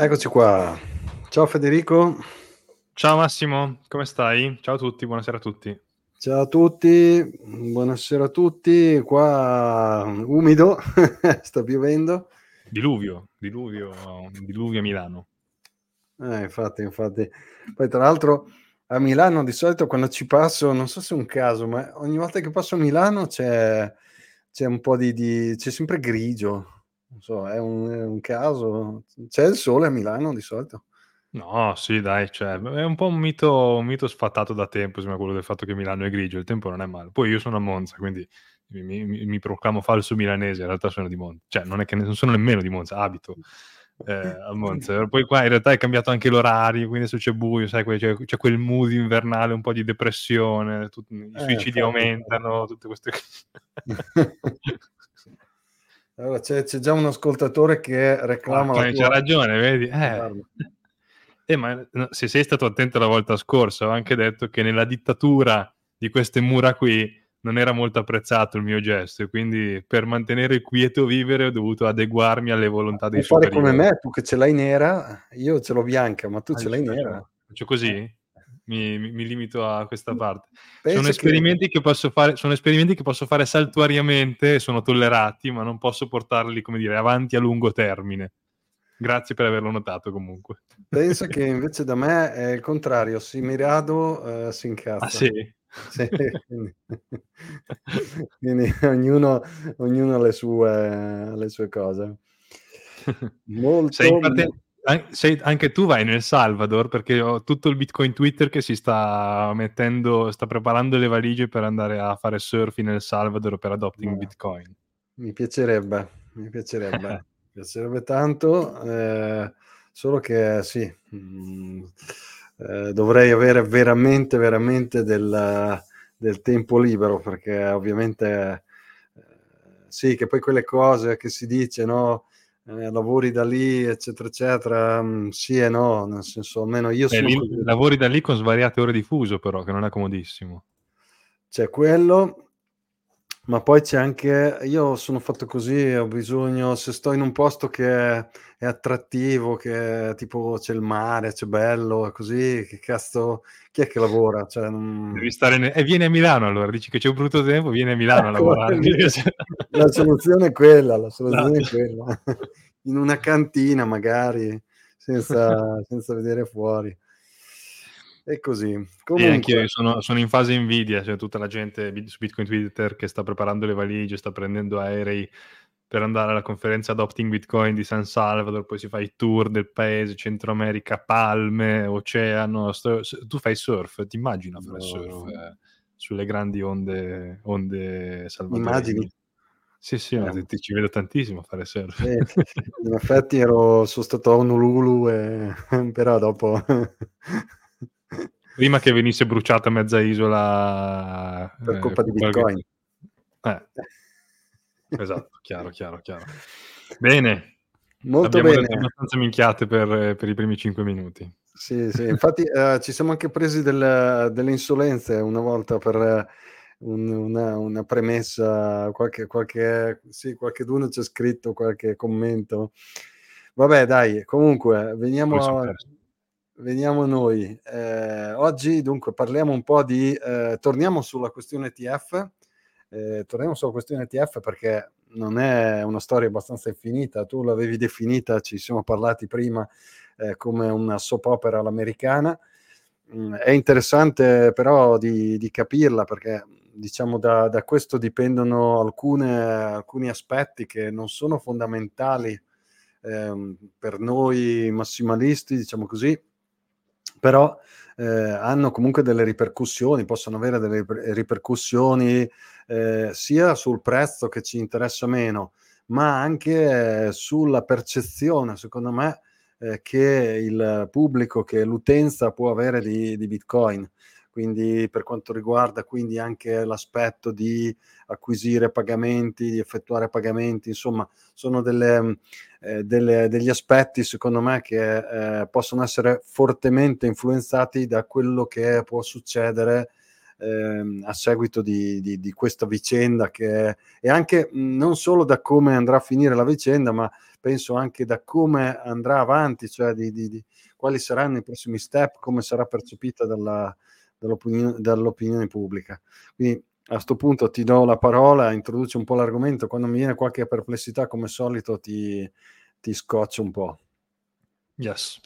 Eccoci qua. Ciao Federico. Ciao Massimo, come stai? Ciao a tutti, buonasera a tutti. Ciao a tutti, buonasera a tutti. Qua umido, sta piovendo. Diluvio, diluvio, diluvio a Milano. Eh, infatti, infatti. Poi tra l'altro a Milano di solito quando ci passo, non so se è un caso, ma ogni volta che passo a Milano c'è, c'è un po' di, di... c'è sempre grigio non so, è un, è un caso. C'è il sole a Milano di solito? No, sì, dai, cioè, è un po' un mito, un mito sfatato da tempo, sembra quello del fatto che Milano è grigio, il tempo non è male. Poi io sono a Monza, quindi mi, mi, mi proclamo falso milanese, in realtà sono di Monza, cioè non è che ne, non sono nemmeno di Monza, abito eh, a Monza. Poi qua in realtà è cambiato anche l'orario, quindi adesso c'è buio, sai, c'è, c'è quel mood invernale, un po' di depressione, tut, i eh, suicidi aumentano, tutte queste cose. Allora, c'è, c'è, già un ascoltatore che reclama. Ah, c'è ragione, vedi? Eh. eh, ma se sei stato attento la volta scorsa, ho anche detto che nella dittatura di queste mura qui non era molto apprezzato il mio gesto e quindi per mantenere il quieto vivere ho dovuto adeguarmi alle volontà dei superiori. fare come me, tu che ce l'hai nera, io ce l'ho bianca, ma tu ah, ce l'hai nera. Faccio così? Mi, mi, mi limito a questa parte. sono esperimenti che... che... posso fare, sono esperimenti che posso fare saltuariamente, sono tollerati, ma non posso portarli, come dire, avanti a lungo termine. Grazie per averlo notato comunque. Penso che invece da me è il contrario, si mi rado, uh, si incazza. Ah sì? sì quindi, quindi ognuno, ognuno ha le sue, le sue cose. Molto... Sei, parte- sei, anche tu vai nel Salvador perché ho tutto il Bitcoin Twitter che si sta mettendo, sta preparando le valigie per andare a fare surf nel Salvador per adopting no. Bitcoin. Mi piacerebbe, mi piacerebbe, mi piacerebbe tanto, eh, solo che sì, mh, mm, eh, dovrei avere veramente, veramente del, del tempo libero perché ovviamente eh, sì, che poi quelle cose che si dice, no? Eh, lavori da lì, eccetera, eccetera, mm, sì e no, nel senso almeno io sono... Lì, lavori da lì con svariate ore di fuso però, che non è comodissimo. C'è quello, ma poi c'è anche, io sono fatto così, ho bisogno, se sto in un posto che è attrattivo, che tipo c'è il mare, c'è bello, così, che cazzo, chi è che lavora? Cioè, non... Devi stare ne... e vieni a Milano allora, dici che c'è un brutto tempo, vieni a Milano ecco, a lavorare. La soluzione è quella, la soluzione no. è quella. In una cantina magari, senza, senza vedere fuori. E così. Comunque... E anche io sono, sono, in fase invidia, cioè tutta la gente su Bitcoin Twitter che sta preparando le valigie, sta prendendo aerei per andare alla conferenza Adopting Bitcoin di San Salvador, poi si fa i tour del paese, Centro America, palme, oceano. Sto, tu fai surf, ti immagino fare no. surf eh, sulle grandi onde, onde salvadoregne? Immagini? Sì, sì, eh. ti, ci vedo tantissimo a fare surf. Eh, in effetti ero, sono stato a Honolulu, e, però dopo Prima che venisse bruciata mezza isola per eh, colpa di Bitcoin. Eh. Esatto, chiaro, chiaro, chiaro. Bene. Molto Abbiamo bene. abbastanza minchiate per, per, i primi cinque minuti. Sì, sì. Infatti eh, ci siamo anche presi del, delle insolenze una volta per un, una, una, premessa, qualche, qualche, sì, qualche d'uno c'è scritto qualche commento. Vabbè, dai, comunque, veniamo a, veniamo noi. Eh, oggi dunque parliamo un po' di, eh, torniamo sulla questione ETF. Eh, torniamo sulla questione ETF perché non è una storia abbastanza infinita, tu l'avevi definita, ci siamo parlati prima eh, come una soap opera all'americana. Mm, è interessante però di, di capirla perché diciamo da, da questo dipendono alcune, alcuni aspetti che non sono fondamentali eh, per noi massimalisti, diciamo così, però eh, hanno comunque delle ripercussioni, possono avere delle ripercussioni eh, sia sul prezzo che ci interessa meno, ma anche eh, sulla percezione, secondo me, eh, che il pubblico, che l'utenza può avere di, di Bitcoin quindi per quanto riguarda quindi anche l'aspetto di acquisire pagamenti, di effettuare pagamenti, insomma, sono delle, eh, delle, degli aspetti secondo me che eh, possono essere fortemente influenzati da quello che può succedere eh, a seguito di, di, di, questa vicenda che e anche non solo da come andrà a finire la vicenda, ma penso anche da come andrà avanti, cioè di, di quali saranno i prossimi step, come sarà percepita dalla, dall'opinione, dall'opinione pubblica. Quindi a questo punto ti do la parola, introduci un po' l'argomento, quando mi viene qualche perplessità come solito ti, ti scoccio un po'. Yes.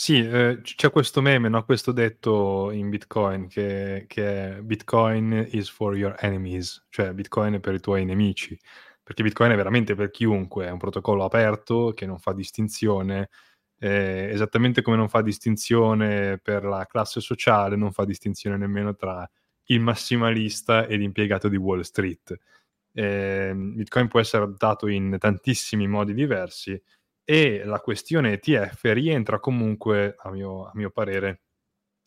Sì, eh, c'è questo meme, no? questo detto in Bitcoin che, che, è Bitcoin is for your enemies, cioè Bitcoin è per i tuoi nemici, perché Bitcoin è veramente per chiunque, è un protocollo aperto che non fa distinzione eh, esattamente come non fa distinzione per la classe sociale, non fa distinzione nemmeno tra il massimalista e l'impiegato di Wall Street. Eh, Bitcoin può essere adottato in tantissimi modi diversi e la questione ETF rientra comunque, a mio, a mio parere,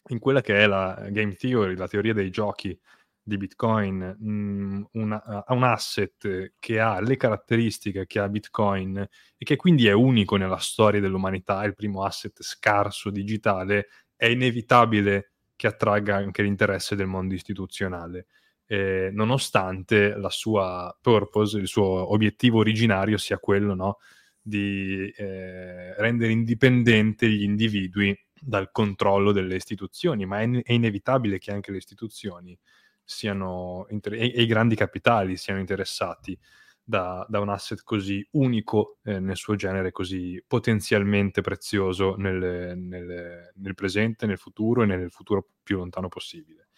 in quella che è la game theory, la teoria dei giochi di Bitcoin mh, mm, una, un asset che ha le caratteristiche che ha Bitcoin e che quindi è unico nella storia dell'umanità, è il primo asset scarso digitale, è inevitabile che attragga anche l'interesse del mondo istituzionale. Eh, nonostante la sua purpose, il suo obiettivo originario sia quello no, di eh, rendere indipendenti gli individui dal controllo delle istituzioni, ma è, è inevitabile che anche le istituzioni siano inter- e, e, i grandi capitali siano interessati da, da un asset così unico eh, nel suo genere, così potenzialmente prezioso nel, nel, nel, presente, nel futuro e nel futuro più lontano possibile.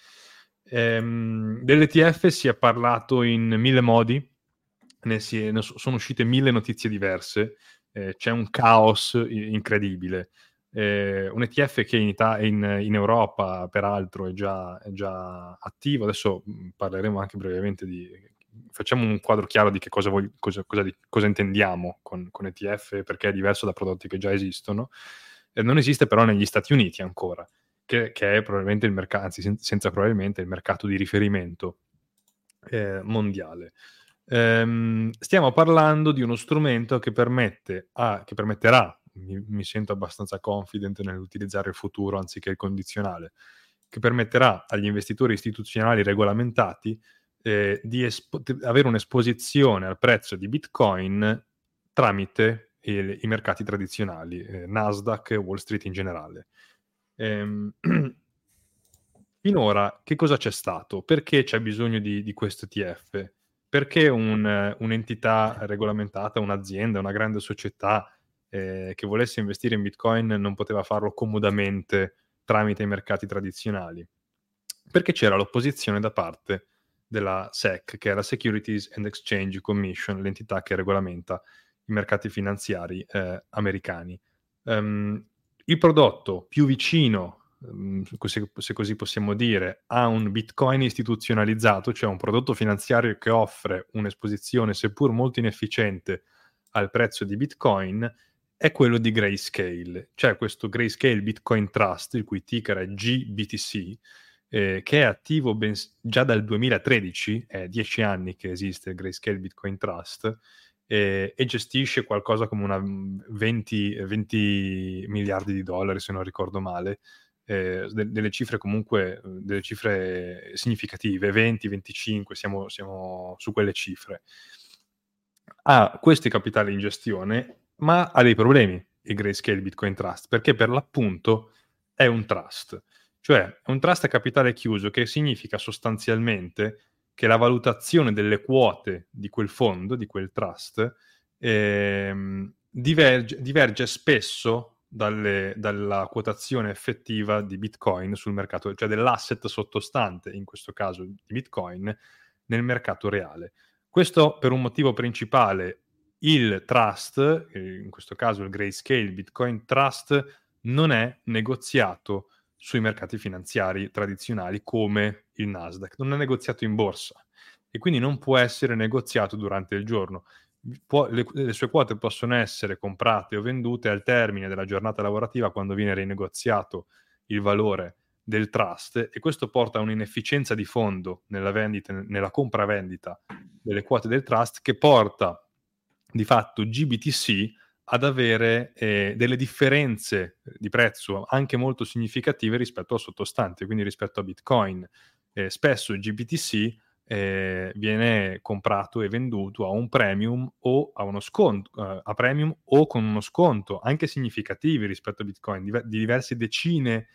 Ehm, dell'ETF si è parlato in mille modi, ne, si, ne sono uscite mille notizie diverse, eh, c'è un caos incredibile eh, un ETF che in, Ita- in, in, Europa peraltro è già, è già, attivo, adesso mm, parleremo anche brevemente di... facciamo un quadro chiaro di che cosa, voi, cosa, cosa, di, cosa intendiamo con, con, ETF, perché è diverso da prodotti che già esistono. Eh, non esiste però negli Stati Uniti ancora, che, che è probabilmente il mercato, anzi sen- senza probabilmente il mercato di riferimento eh, mondiale. Ehm, stiamo parlando di uno strumento che, permette a, che permetterà mi, mi sento abbastanza confident nell'utilizzare il futuro anziché il condizionale, che permetterà agli investitori istituzionali regolamentati eh, di espo- avere un'esposizione al prezzo di Bitcoin tramite il, i mercati tradizionali, eh, Nasdaq e Wall Street in generale. Ehm, finora che cosa c'è stato? Perché c'è bisogno di, di questo ETF? Perché un, un'entità regolamentata, un'azienda, una grande società eh, che volesse investire in Bitcoin non poteva farlo comodamente tramite i mercati tradizionali, perché c'era l'opposizione da parte della SEC, che è la Securities and Exchange Commission, l'entità che regolamenta i mercati finanziari eh, americani. Um, il prodotto più vicino, se, se, così possiamo dire, a un Bitcoin istituzionalizzato, cioè un prodotto finanziario che offre un'esposizione, seppur molto inefficiente, al prezzo di Bitcoin, è quello di Grayscale. C'è questo Grayscale Bitcoin Trust, il cui ticker è GBTC, eh, che è attivo ben, già dal 2013, è dieci anni che esiste il Grayscale Bitcoin Trust, eh, e gestisce qualcosa come una 20, 20 miliardi di dollari, se non ricordo male, eh, de- delle cifre comunque, delle cifre significative, 20, 25, siamo, siamo su quelle cifre. Ha questi capitali in gestione ma ha dei problemi il Grayscale Bitcoin Trust, perché per l'appunto è un trust, cioè è un trust a capitale chiuso che significa sostanzialmente che la valutazione delle quote di quel fondo, di quel trust, ehm, diverge, diverge, spesso dalle, dalla quotazione effettiva di Bitcoin sul mercato, cioè dell'asset sottostante, in questo caso di Bitcoin, nel mercato reale. Questo per un motivo principale, il trust, in questo caso il Grayscale Bitcoin Trust, non è negoziato sui mercati finanziari tradizionali come il Nasdaq, non è negoziato in borsa e quindi non può essere negoziato durante il giorno. Può, le, le, sue quote possono essere comprate o vendute al termine della giornata lavorativa quando viene rinegoziato il valore del trust e questo porta a un'inefficienza di fondo nella, vendita, nella compravendita delle quote del trust che porta di fatto GBTC ad avere eh, delle differenze di prezzo anche molto significative rispetto al sottostante, quindi rispetto a Bitcoin. Eh, spesso GBTC eh, viene comprato e venduto a un premium o a uno sconto, uh, a premium o con uno sconto anche significativi rispetto a Bitcoin, di, di diverse decine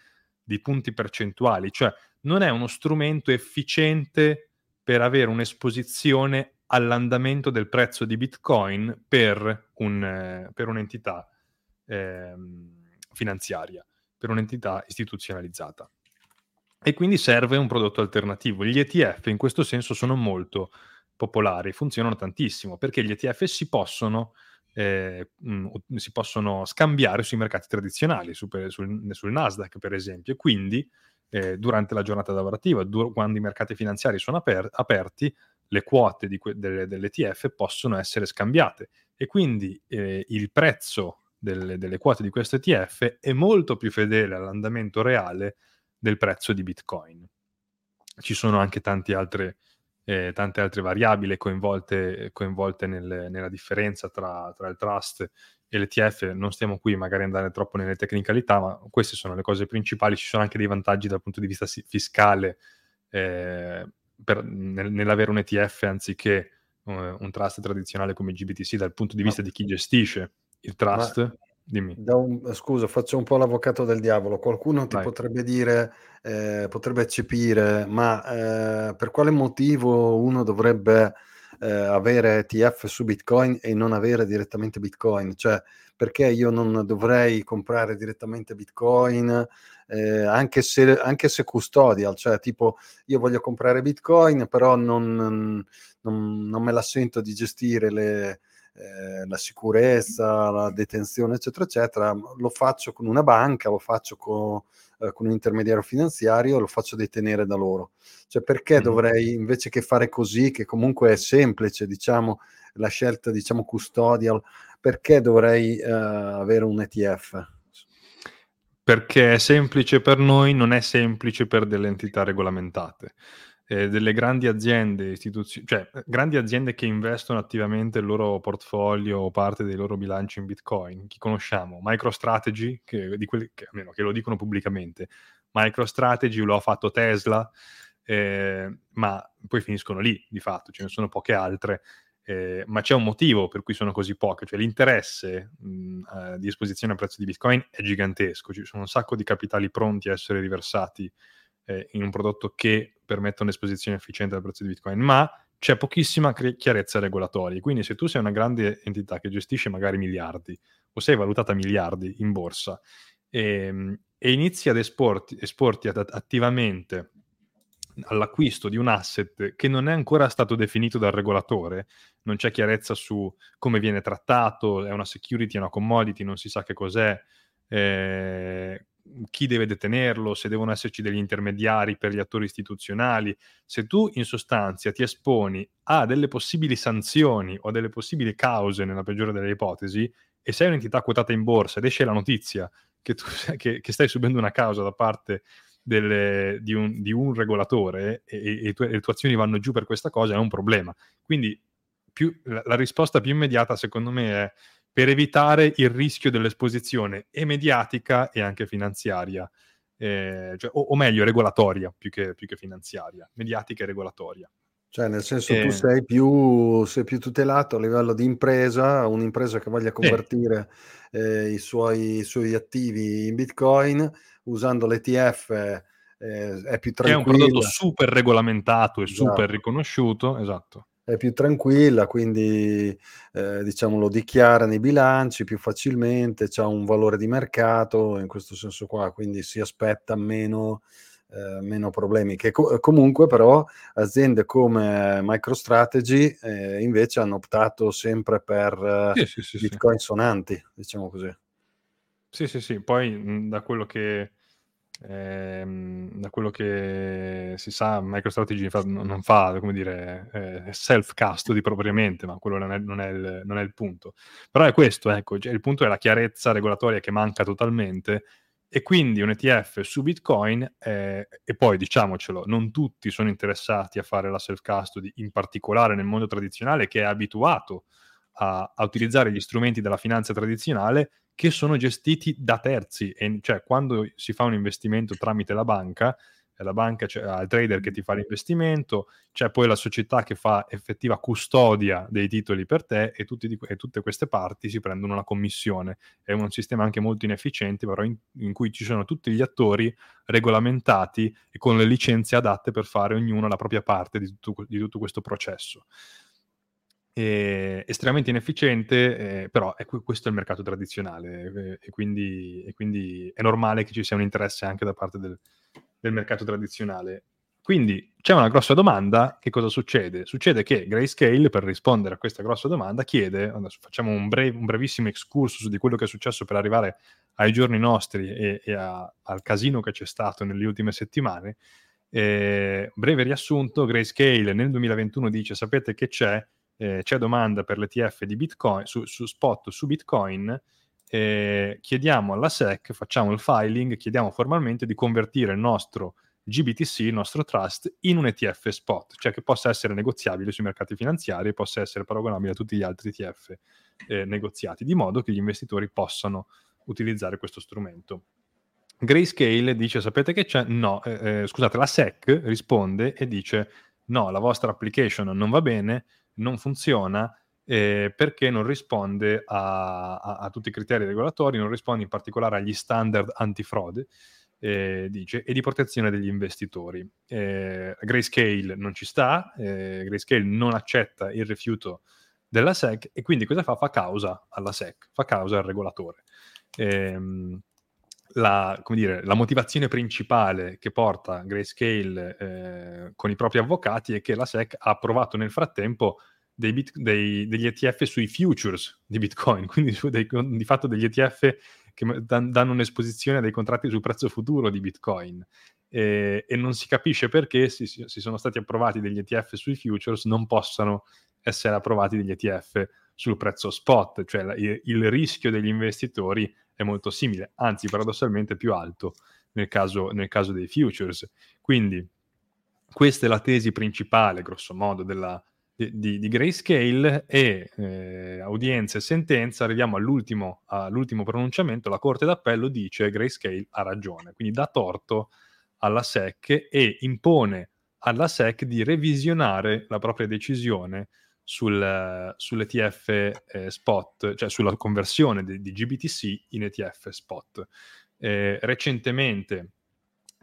di punti percentuali, cioè non è uno strumento efficiente per avere un'esposizione all'andamento del prezzo di Bitcoin per, un, eh, per un'entità eh, finanziaria, per un'entità istituzionalizzata. E quindi serve un prodotto alternativo. Gli ETF in questo senso sono molto popolari, funzionano tantissimo perché gli ETF si possono, eh, mh, si possono scambiare sui mercati tradizionali, su, sul, sul, Nasdaq per esempio, e quindi eh, durante la giornata lavorativa, dur- quando i mercati finanziari sono aper- aperti, le quote que- delle, dell'ETF possono essere scambiate e quindi eh, il prezzo delle, delle, quote di questo ETF è molto più fedele all'andamento reale del prezzo di Bitcoin. Ci sono anche altre, eh, tante altre variabili coinvolte, coinvolte nel, nella differenza tra, tra, il trust e l'ETF. Non stiamo qui magari a andare troppo nelle tecnicalità, ma queste sono le cose principali. Ci sono anche dei vantaggi dal punto di vista fiscale. Eh, per, nel, nell'avere un ETF anziché uh, un trust tradizionale come GBTC dal punto di vista di chi gestisce il trust. Ma, dimmi. Un, scusa, faccio un po' l'avvocato del diavolo. Qualcuno ti Vai. potrebbe dire, eh, potrebbe eccepire, ma eh, per quale motivo uno dovrebbe eh, avere ETF su Bitcoin e non avere direttamente Bitcoin? Cioè, perché io non dovrei comprare direttamente Bitcoin? eh, anche, se, anche se custodial, cioè tipo io voglio comprare Bitcoin, però non, non, non me la sento di gestire le, eh, la sicurezza, la detenzione, eccetera, eccetera, lo faccio con una banca, lo faccio con, eh, con un intermediario finanziario, lo faccio detenere da loro. Cioè perché dovrei, invece che fare così, che comunque è semplice, diciamo, la scelta, diciamo, custodial, perché dovrei eh, avere un ETF? perché è semplice per noi, non è semplice per delle entità regolamentate. Eh, delle grandi aziende, istituzioni, cioè grandi aziende che investono attivamente il loro portfolio o parte dei loro bilanci in Bitcoin. Chi conosciamo? MicroStrategy, che, di quelli che, almeno, che lo dicono pubblicamente. MicroStrategy lo ha fatto Tesla, eh, ma poi finiscono lì, di fatto, ce ne sono poche altre eh, ma c'è un motivo per cui sono così poche, cioè l'interesse mh, eh, di esposizione al prezzo di Bitcoin è gigantesco, ci sono un sacco di capitali pronti a essere riversati eh, in un prodotto che permetta un'esposizione efficiente al prezzo di Bitcoin, ma c'è pochissima chiarezza regolatoria, quindi se tu sei una grande entità che gestisce magari miliardi o sei valutata miliardi in borsa e, ehm, e inizi ad esporti, esporti ad, attivamente all'acquisto di un asset che non è ancora stato definito dal regolatore, non c'è chiarezza su come viene trattato, è una security, è una commodity, non si sa che cos'è, eh, chi deve detenerlo, se devono esserci degli intermediari per gli attori istituzionali. Se tu in sostanza ti esponi a delle possibili sanzioni o delle possibili cause, nella peggiore delle ipotesi, e sei un'entità quotata in borsa ed esce la notizia che, tu, che, che stai subendo una causa da parte delle, di, un, di, un, regolatore e, e, e, tue, le tue azioni vanno giù per questa cosa è un problema. Quindi più, la, la risposta più immediata secondo me è per evitare il rischio dell'esposizione e mediatica e anche finanziaria, eh, cioè, o, o, meglio regolatoria più che, più che, finanziaria, mediatica e regolatoria. Cioè, nel senso, eh, tu sei più, sei più, tutelato a livello di impresa, un'impresa che voglia convertire eh. i, suoi, i, suoi, attivi in Bitcoin usando l'ETF eh, è più tranquilla. Che è un prodotto super regolamentato e esatto. super riconosciuto, esatto. È più tranquilla, quindi eh, diciamo lo dichiara nei bilanci più facilmente, ha un valore di mercato in questo senso qua, quindi si aspetta meno, eh, meno problemi. Che co- comunque però aziende come MicroStrategy eh, invece hanno optato sempre per sì, sì, sì, bitcoin sonanti, diciamo così. Sì, sì, sì, poi mh, da quello che ehm, da quello che si sa, MicroStrategy fa, non fa, come dire, eh, self-custody propriamente, ma quello non è, non, è il, non è, il, punto. Però è questo, ecco, cioè, il punto è la chiarezza regolatoria che manca totalmente e quindi un ETF su Bitcoin, eh, e poi diciamocelo, non tutti sono interessati a fare la self-custody, in particolare nel mondo tradizionale che è abituato a, a utilizzare gli strumenti della finanza tradizionale che sono gestiti da terzi, e, cioè quando si fa un investimento tramite la banca, la banca c'è il trader che ti fa l'investimento, c'è poi la società che fa effettiva custodia dei titoli per te e, di, e tutte queste parti si prendono una commissione. È un sistema anche molto inefficiente, però in, in, cui ci sono tutti gli attori regolamentati e con le licenze adatte per fare ognuno la propria parte di tutto, di tutto questo processo eh, estremamente inefficiente, eh, però è, questo è il mercato tradizionale eh, e, quindi, e, quindi, è normale che ci sia un interesse anche da parte del, del, mercato tradizionale. Quindi c'è una grossa domanda, che cosa succede? Succede che Grayscale, per rispondere a questa grossa domanda, chiede, adesso facciamo un, brev, un brevissimo excursus di quello che è successo per arrivare ai giorni nostri e, e a, al casino che c'è stato nelle ultime settimane. Eh, breve riassunto, Grayscale nel 2021 dice, sapete che c'è? Eh, c'è domanda per l'ETF di Bitcoin, su, su spot su Bitcoin, eh, chiediamo alla SEC, facciamo il filing, chiediamo formalmente di convertire il nostro GBTC, il nostro trust, in un ETF spot, cioè che possa essere negoziabile sui mercati finanziari e possa essere paragonabile a tutti gli altri ETF eh, negoziati, di modo che gli investitori possano utilizzare questo strumento. Grayscale dice, sapete che c'è? No, eh, eh scusate, la SEC risponde e dice, no, la vostra application non va bene, non funziona eh, perché non risponde a, a, a, tutti i criteri regolatori, non risponde in particolare agli standard antifrode, eh, dice, e di protezione degli investitori. Eh, Grayscale non ci sta, eh, Grayscale non accetta il rifiuto della SEC e quindi cosa fa? Fa causa alla SEC, fa causa al regolatore. Ehm, la, dire, la, motivazione principale che porta Grayscale eh, con i propri avvocati è che la SEC ha approvato nel frattempo dei bit, dei, degli ETF sui futures di Bitcoin, quindi dei, di fatto degli ETF che danno un'esposizione a dei contratti sul prezzo futuro di Bitcoin. E, e non si capisce perché si, sono stati approvati degli ETF sui futures non possano essere approvati degli ETF sul prezzo spot, cioè il, il rischio degli investitori è molto simile, anzi paradossalmente più alto nel caso, nel caso dei futures. Quindi questa è la tesi principale, grosso modo, della, di, di, Grayscale e eh, audienza e sentenza, arriviamo all'ultimo, all'ultimo pronunciamento, la Corte d'Appello dice Grayscale ha ragione, quindi dà torto alla SEC e impone alla SEC di revisionare la propria decisione sul, sull'ETF eh, spot, cioè sulla conversione di, di GBTC in ETF spot. Eh, recentemente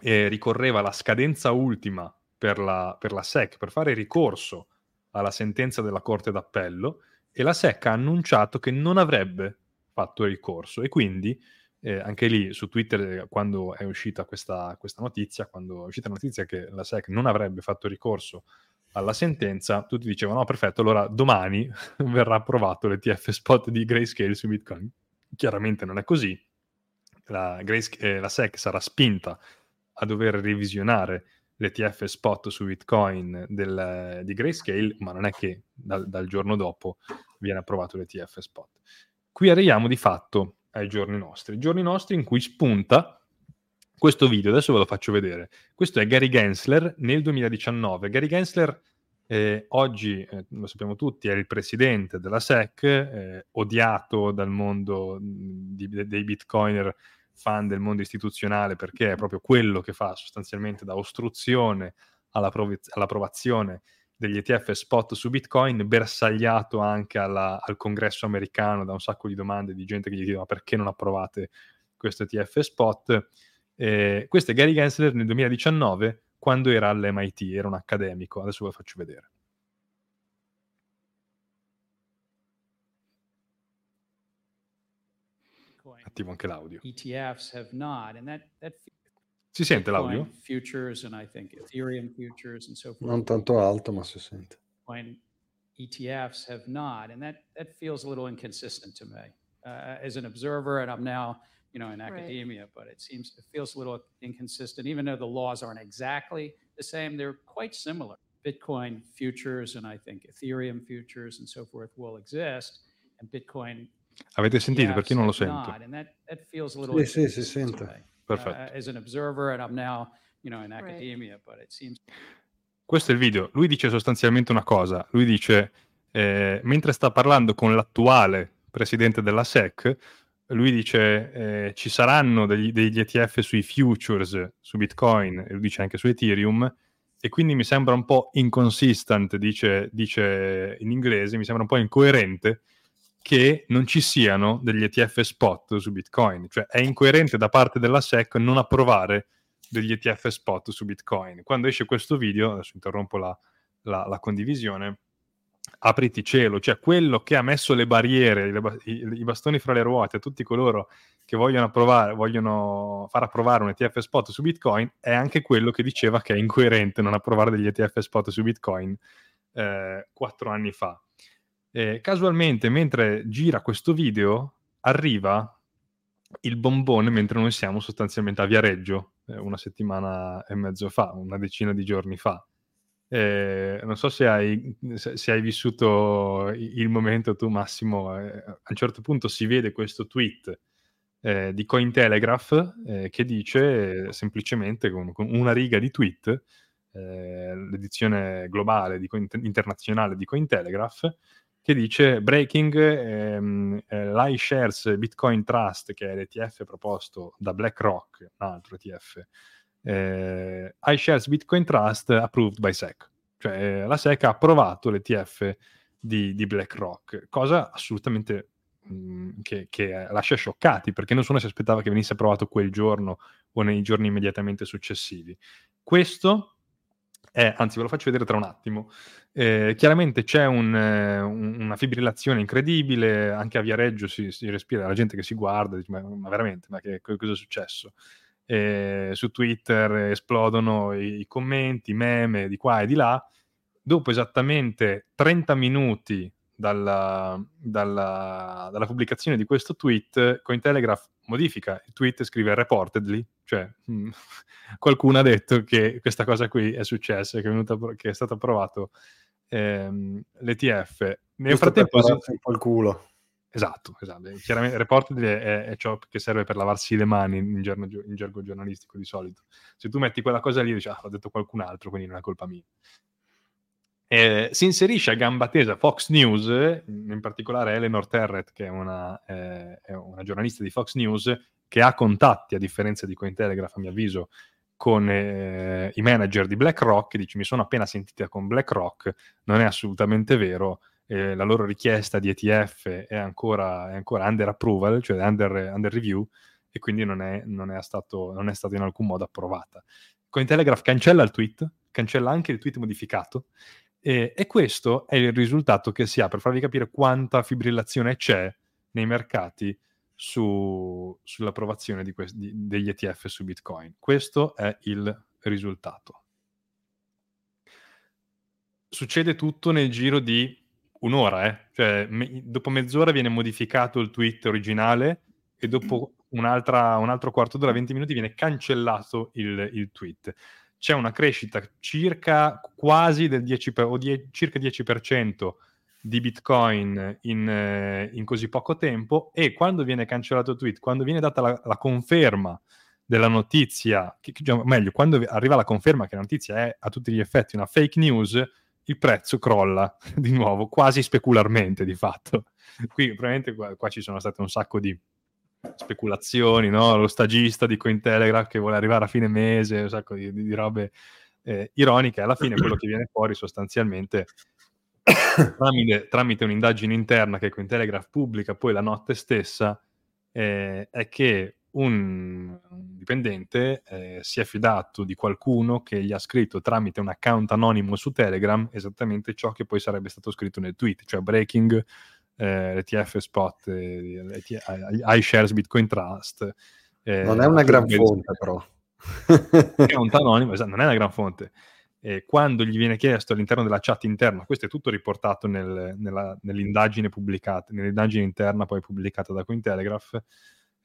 eh, ricorreva la scadenza ultima per la, per la, SEC per fare ricorso alla sentenza della Corte d'Appello e la SEC ha annunciato che non avrebbe fatto ricorso e quindi eh, anche lì su Twitter quando è uscita questa, questa notizia, quando è uscita la notizia che la SEC non avrebbe fatto ricorso alla sentenza, tutti dicevano: no, perfetto, allora domani verrà approvato l'ETF spot di Grayscale su Bitcoin. Chiaramente non è così. La, Grayscale, eh, la SEC sarà spinta a dover revisionare l'ETF spot su Bitcoin del, di Grayscale, ma non è che dal, dal giorno dopo viene approvato l'ETF spot. Qui arriviamo di fatto ai giorni nostri, giorni nostri in cui spunta questo video, adesso ve lo faccio vedere. Questo è Gary Gensler nel 2019. Gary Gensler eh, oggi, eh, lo sappiamo tutti, è il presidente della SEC, eh, odiato dal mondo di, dei bitcoiner fan del mondo istituzionale perché è proprio quello che fa sostanzialmente da ostruzione all'approvazione degli ETF spot su Bitcoin, bersagliato anche alla, al congresso americano da un sacco di domande di gente che gli chiede perché non approvate questo ETF spot Eh, questo è Gary Gensler nel 2019 quando era all'MIT, era un accademico. Adesso ve lo faccio vedere. Attivo anche l'audio. ETFs have not, and that, that si sente l'audio? Futures and I think Ethereum futures and so forth. Non tanto alto, ma si sente. ETFs have not, and that that feels a little inconsistent to me. Uh, as an observer, and I'm now you know in academia, right. but it seems it feels a little inconsistent. Even though the laws aren't exactly the same, they're quite similar. Bitcoin futures and I think Ethereum futures and so forth will exist, and Bitcoin. Avete sentito? Perché non lo sento? Not, and that, that feels a little sì, sì, si sente. Perfetto. Uh, as an observer, and I'm now, you know, in academia, but it seems... Questo è il video. Lui dice sostanzialmente una cosa. Lui dice, eh, mentre sta parlando con l'attuale presidente della SEC, lui dice eh, ci saranno degli, degli, ETF sui futures, su Bitcoin, e lo dice anche su Ethereum, e quindi mi sembra un po' inconsistent, dice, dice in inglese, mi sembra un po' incoerente che non ci siano degli ETF spot su Bitcoin, cioè è incoerente da parte della SEC non approvare degli ETF spot su Bitcoin. Quando esce questo video, adesso interrompo la, la, la condivisione, apriti cielo, cioè quello che ha messo le barriere, i, bastoni fra le ruote a tutti coloro che vogliono, approvare, vogliono far approvare un ETF spot su Bitcoin, è anche quello che diceva che è incoerente non approvare degli ETF spot su Bitcoin eh, quattro anni fa. Eh, casualmente, mentre gira questo video, arriva il bombone mentre noi siamo sostanzialmente a Viareggio, eh, una settimana e mezzo fa, una decina di giorni fa. Eh, non so se hai, se, hai, vissuto il momento tu, Massimo. Eh, a un certo punto si vede questo tweet eh, di Cointelegraph eh, che dice semplicemente con, con, una riga di tweet, eh, l'edizione globale di, internazionale di Cointelegraph, che dice breaking ehm, eh, l'iShares Bitcoin Trust, che è l'ETF proposto da BlackRock, un altro ETF, eh, iShares Bitcoin Trust approved by SEC. Cioè la SEC ha approvato l'ETF di, di BlackRock, cosa assolutamente mh, mm, che, che, lascia scioccati, perché nessuno si aspettava che venisse approvato quel giorno o nei giorni immediatamente successivi. Questo è, anzi ve lo faccio vedere tra un attimo, eh, chiaramente c'è un, eh, una fibrillazione incredibile, anche a Viareggio si, si respira, la gente che si guarda, dice, ma, ma veramente, ma che, cosa è successo? Eh, su Twitter esplodono i, i, commenti, meme di qua e di là. Dopo esattamente 30 minuti dalla, dalla, dalla pubblicazione di questo tweet, Cointelegraph modifica il tweet e scrive reportedly, cioè mh, mm, qualcuno ha detto che questa cosa qui è successa, che è, venuta, che è stato approvato ehm, l'ETF. Nel Giusto frattempo... Per un po' il culo. Esatto, esatto. Chiaramente reportedly è, è, ciò che serve per lavarsi le mani in, gergo, in gergo giornalistico di solito. Se tu metti quella cosa lì, dici, ah, l'ha detto qualcun altro, quindi non è colpa mia. Eh, si inserisce a gamba tesa Fox News, in particolare Eleanor Terret, che è una, eh, è una, giornalista di Fox News, che ha contatti, a differenza di Cointelegraph, a mio avviso, con eh, i manager di BlackRock, dice mi sono appena sentita con BlackRock, non è assolutamente vero, la loro richiesta di ETF è ancora, è ancora under approval, cioè under, under review, e quindi non è, non, è stato, non è stata in alcun modo approvata. Cointelegraph cancella il tweet, cancella anche il tweet modificato, e, e, questo è il risultato che si ha per farvi capire quanta fibrillazione c'è nei mercati su, sull'approvazione di que- di, degli ETF su Bitcoin. Questo è il risultato. Succede tutto nel giro di un'ora, eh? cioè me- dopo mezz'ora viene modificato il tweet originale e dopo un altro quarto d'ora, 20 minuti, viene cancellato il, il tweet c'è una crescita circa quasi del 10 per, o die, circa 10% di Bitcoin in, eh, in, così poco tempo e quando viene cancellato il tweet, quando viene data la, la conferma della notizia, che, cioè, meglio, quando arriva la conferma che la notizia è a tutti gli effetti una fake news, il prezzo crolla di nuovo, quasi specularmente di fatto. Qui probabilmente qua, qua ci sono state un sacco di speculazioni, no? lo stagista di Cointelegraph che vuole arrivare a fine mese, un sacco di, di robe eh, ironiche, alla fine quello che viene fuori sostanzialmente tramite, tramite, un'indagine interna che Cointelegraph pubblica poi la notte stessa eh, è che un dipendente eh, si è fidato di qualcuno che gli ha scritto tramite un account anonimo su Telegram esattamente ciò che poi sarebbe stato scritto nel tweet, cioè breaking eh, l'ETF spot, eh, iShares Bitcoin Trust. Eh, non è una gran fonte però. account anonimo, esatto, non è una gran fonte. E quando gli viene chiesto all'interno della chat interna, questo è tutto riportato nel, nella, nell'indagine pubblicata, nell'indagine interna poi pubblicata da Cointelegraph,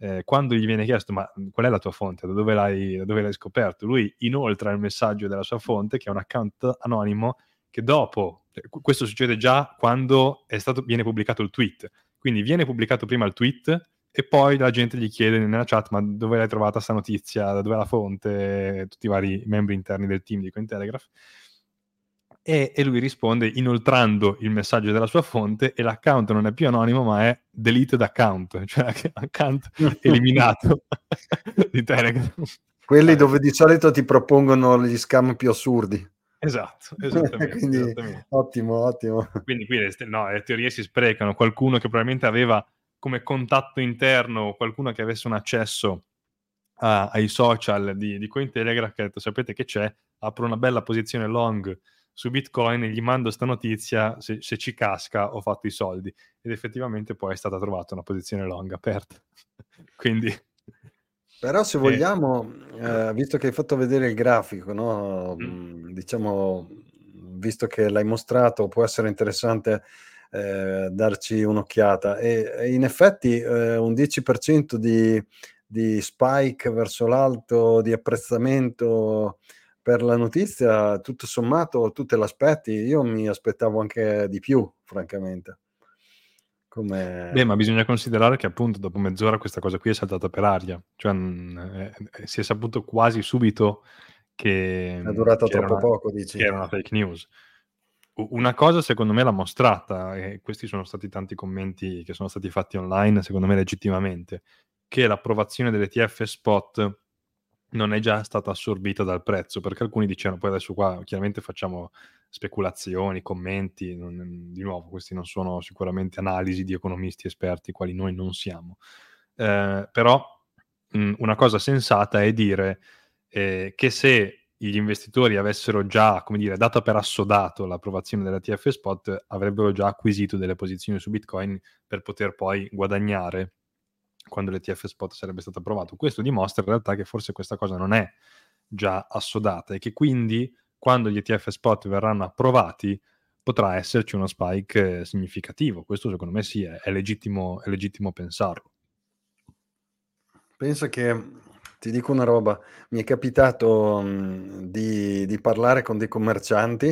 eh, quando gli viene chiesto ma qual è la tua fonte, da dove, l'hai, da dove l'hai scoperto, lui inoltra il messaggio della sua fonte che è un account anonimo che dopo, cioè, questo succede già quando stato, viene pubblicato il tweet, quindi viene pubblicato prima il tweet e poi la gente gli chiede nella chat ma dove l'hai trovata questa notizia, da dove è la fonte, tutti i vari membri interni del team di Cointelegraph e, e, lui risponde inoltrando il messaggio della sua fonte e l'account non è più anonimo ma è deleted account, cioè account eliminato di Telegram. Quelli dove di solito ti propongono gli scam più assurdi. Esatto, esattamente, Quindi, esattamente. Ottimo, ottimo. Quindi qui le, no, le teorie si sprecano. Qualcuno che probabilmente aveva come contatto interno qualcuno che avesse un accesso a, ai social di, di Cointelegraph che ha detto sapete che c'è, apro una bella posizione long su Bitcoin e gli mando sta notizia, se, se, ci casca ho fatto i soldi. Ed effettivamente poi è stata trovata una posizione long aperta. Quindi... Però se vogliamo, eh. Eh, visto che hai fatto vedere il grafico, no? mm. diciamo, visto che l'hai mostrato, può essere interessante eh, darci un'occhiata. E, e in effetti eh, un 10% di, di spike verso l'alto, di apprezzamento per la notizia, tutto sommato, tu te l'aspetti. Io mi aspettavo anche di più, francamente. Come... Beh, ma bisogna considerare che appunto dopo mezz'ora questa cosa qui è saltata per aria, cioè eh, eh, si è saputo quasi subito che... È durata troppo una, poco, dici. Che era una fake news. Una cosa secondo me l'ha mostrata, e questi sono stati tanti commenti che sono stati fatti online, secondo me legittimamente, che l'approvazione dell'ETF spot non è già stata assorbita dal prezzo, perché alcuni dicevano, poi adesso qua chiaramente facciamo speculazioni, commenti, non, di nuovo questi non sono sicuramente analisi di economisti esperti, quali noi non siamo, eh, però mh, una cosa sensata è dire eh, che se gli investitori avessero già, come dire, dato per assodato l'approvazione della TF Spot, avrebbero già acquisito delle posizioni su Bitcoin per poter poi guadagnare quando l'ETF spot sarebbe stato approvato. Questo dimostra in realtà che forse questa cosa non è già assodata e che quindi quando gli ETF spot verranno approvati potrà esserci uno spike significativo. Questo secondo me sì, è, è, legittimo, è legittimo pensarlo. Penso che ti dico una roba, mi è capitato mh, di, di, parlare con dei commercianti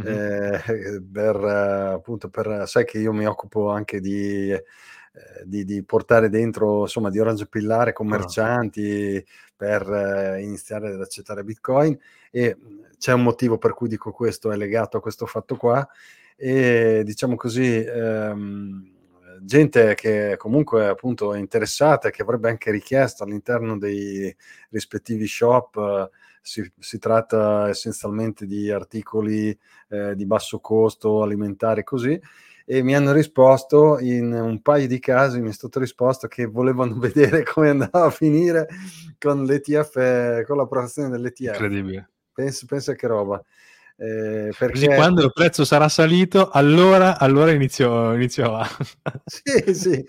mm-hmm. eh, per appunto per sai che io mi occupo anche di eh, di, di, portare dentro, insomma, di orange pillare commercianti per eh, iniziare ad accettare Bitcoin e c'è un motivo per cui dico questo, è legato a questo fatto qua. E diciamo così, ehm, gente che comunque appunto è interessata e che avrebbe anche richiesto all'interno dei rispettivi shop si, si, tratta essenzialmente di articoli eh, di basso costo, alimentari così, e mi hanno risposto in un paio di casi mi è stato risposto che volevano vedere come andava a finire con l'ETF con l'approvazione dell'ETF incredibile. Pensa, pensa che roba. Eh, perché... Quando il prezzo sarà salito allora, allora inizio, inizio a sì sì.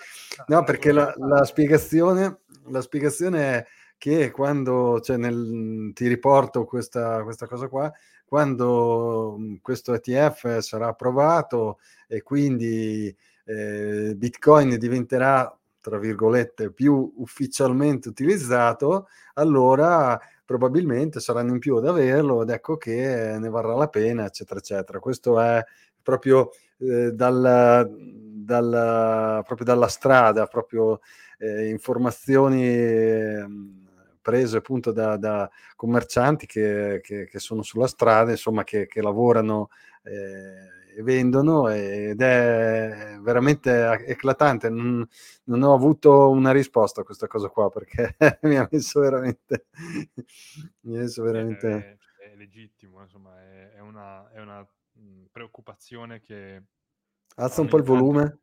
No perché la, la, spiegazione la spiegazione è che quando cioè nel, ti riporto questa, questa cosa qua quando questo ETF sarà approvato e quindi eh, Bitcoin diventerà, tra virgolette, più ufficialmente utilizzato, allora probabilmente saranno in più ad averlo ed ecco che ne varrà la pena, eccetera, eccetera. Questo è proprio, eh, dal, dal, proprio dalla strada, proprio eh, informazioni ehm, prese appunto da, da commercianti che, che, che, sono sulla strada, insomma, che, che lavorano eh, e vendono ed è veramente eclatante. Non, non, ho avuto una risposta a questa cosa qua perché mi ha messo veramente... mi ha messo veramente... È, è legittimo, insomma, è, è, una, è una preoccupazione che... Alza un po' il volume.